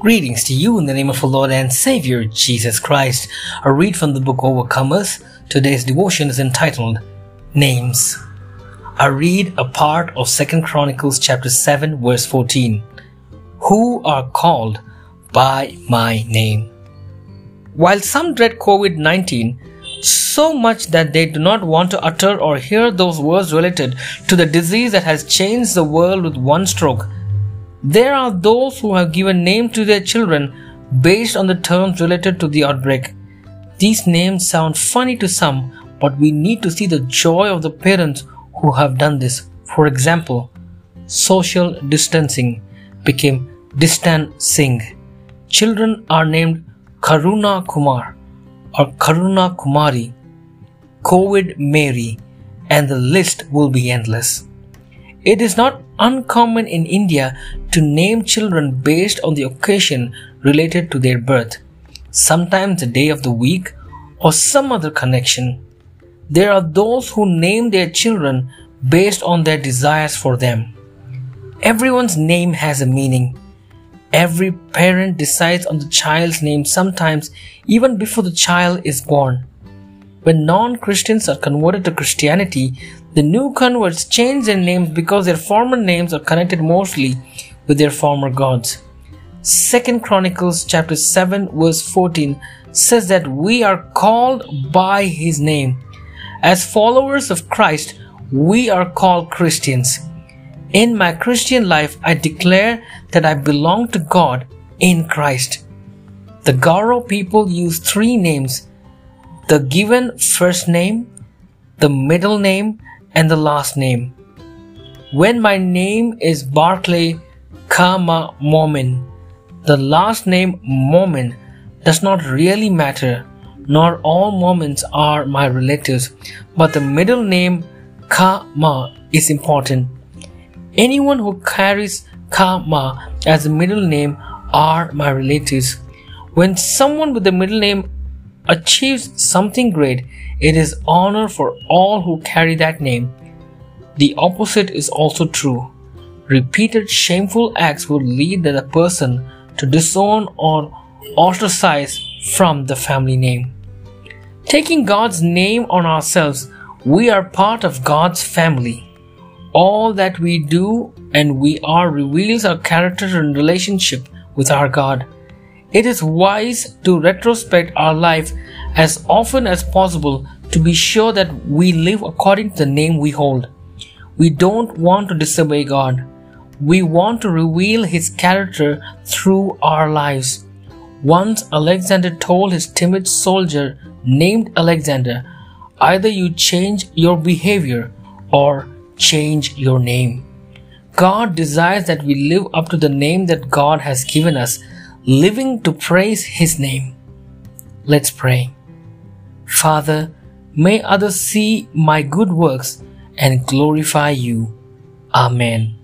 Greetings to you in the name of our Lord and Savior Jesus Christ. A read from the book Overcomers. Today's devotion is entitled Names. I read a part of 2nd Chronicles chapter 7 verse 14. Who are called by my name. While some dread COVID-19 so much that they do not want to utter or hear those words related to the disease that has changed the world with one stroke, there are those who have given name to their children based on the terms related to the outbreak. These names sound funny to some, but we need to see the joy of the parents who have done this. For example, social distancing became distancing. Children are named Corona Kumar or Corona Kumari, COVID Mary, and the list will be endless. It is not uncommon in India to name children based on the occasion related to their birth, sometimes the day of the week or some other connection. There are those who name their children based on their desires for them. Everyone's name has a meaning. Every parent decides on the child's name sometimes even before the child is born. When non Christians are converted to Christianity, the new converts change their names because their former names are connected mostly with their former gods. Second Chronicles chapter 7 verse 14 says that we are called by his name. As followers of Christ, we are called Christians. In my Christian life, I declare that I belong to God in Christ. The Garo people use three names the given first name, the middle name, and the last name. When my name is Barclay Kama Momin, the last name Momin does not really matter, nor all Momins are my relatives, but the middle name Kama is important. Anyone who carries Kama as a middle name are my relatives. When someone with the middle name achieves something great, it is honor for all who carry that name. The opposite is also true. Repeated shameful acts will lead the person to disown or ostracize from the family name. Taking God's name on ourselves, we are part of God's family. All that we do and we are reveals our character and relationship with our God. It is wise to retrospect our life as often as possible to be sure that we live according to the name we hold. We don't want to disobey God. We want to reveal His character through our lives. Once Alexander told his timid soldier named Alexander, either you change your behavior or change your name. God desires that we live up to the name that God has given us living to praise His name. Let's pray. Father, may others see my good works and glorify you. Amen.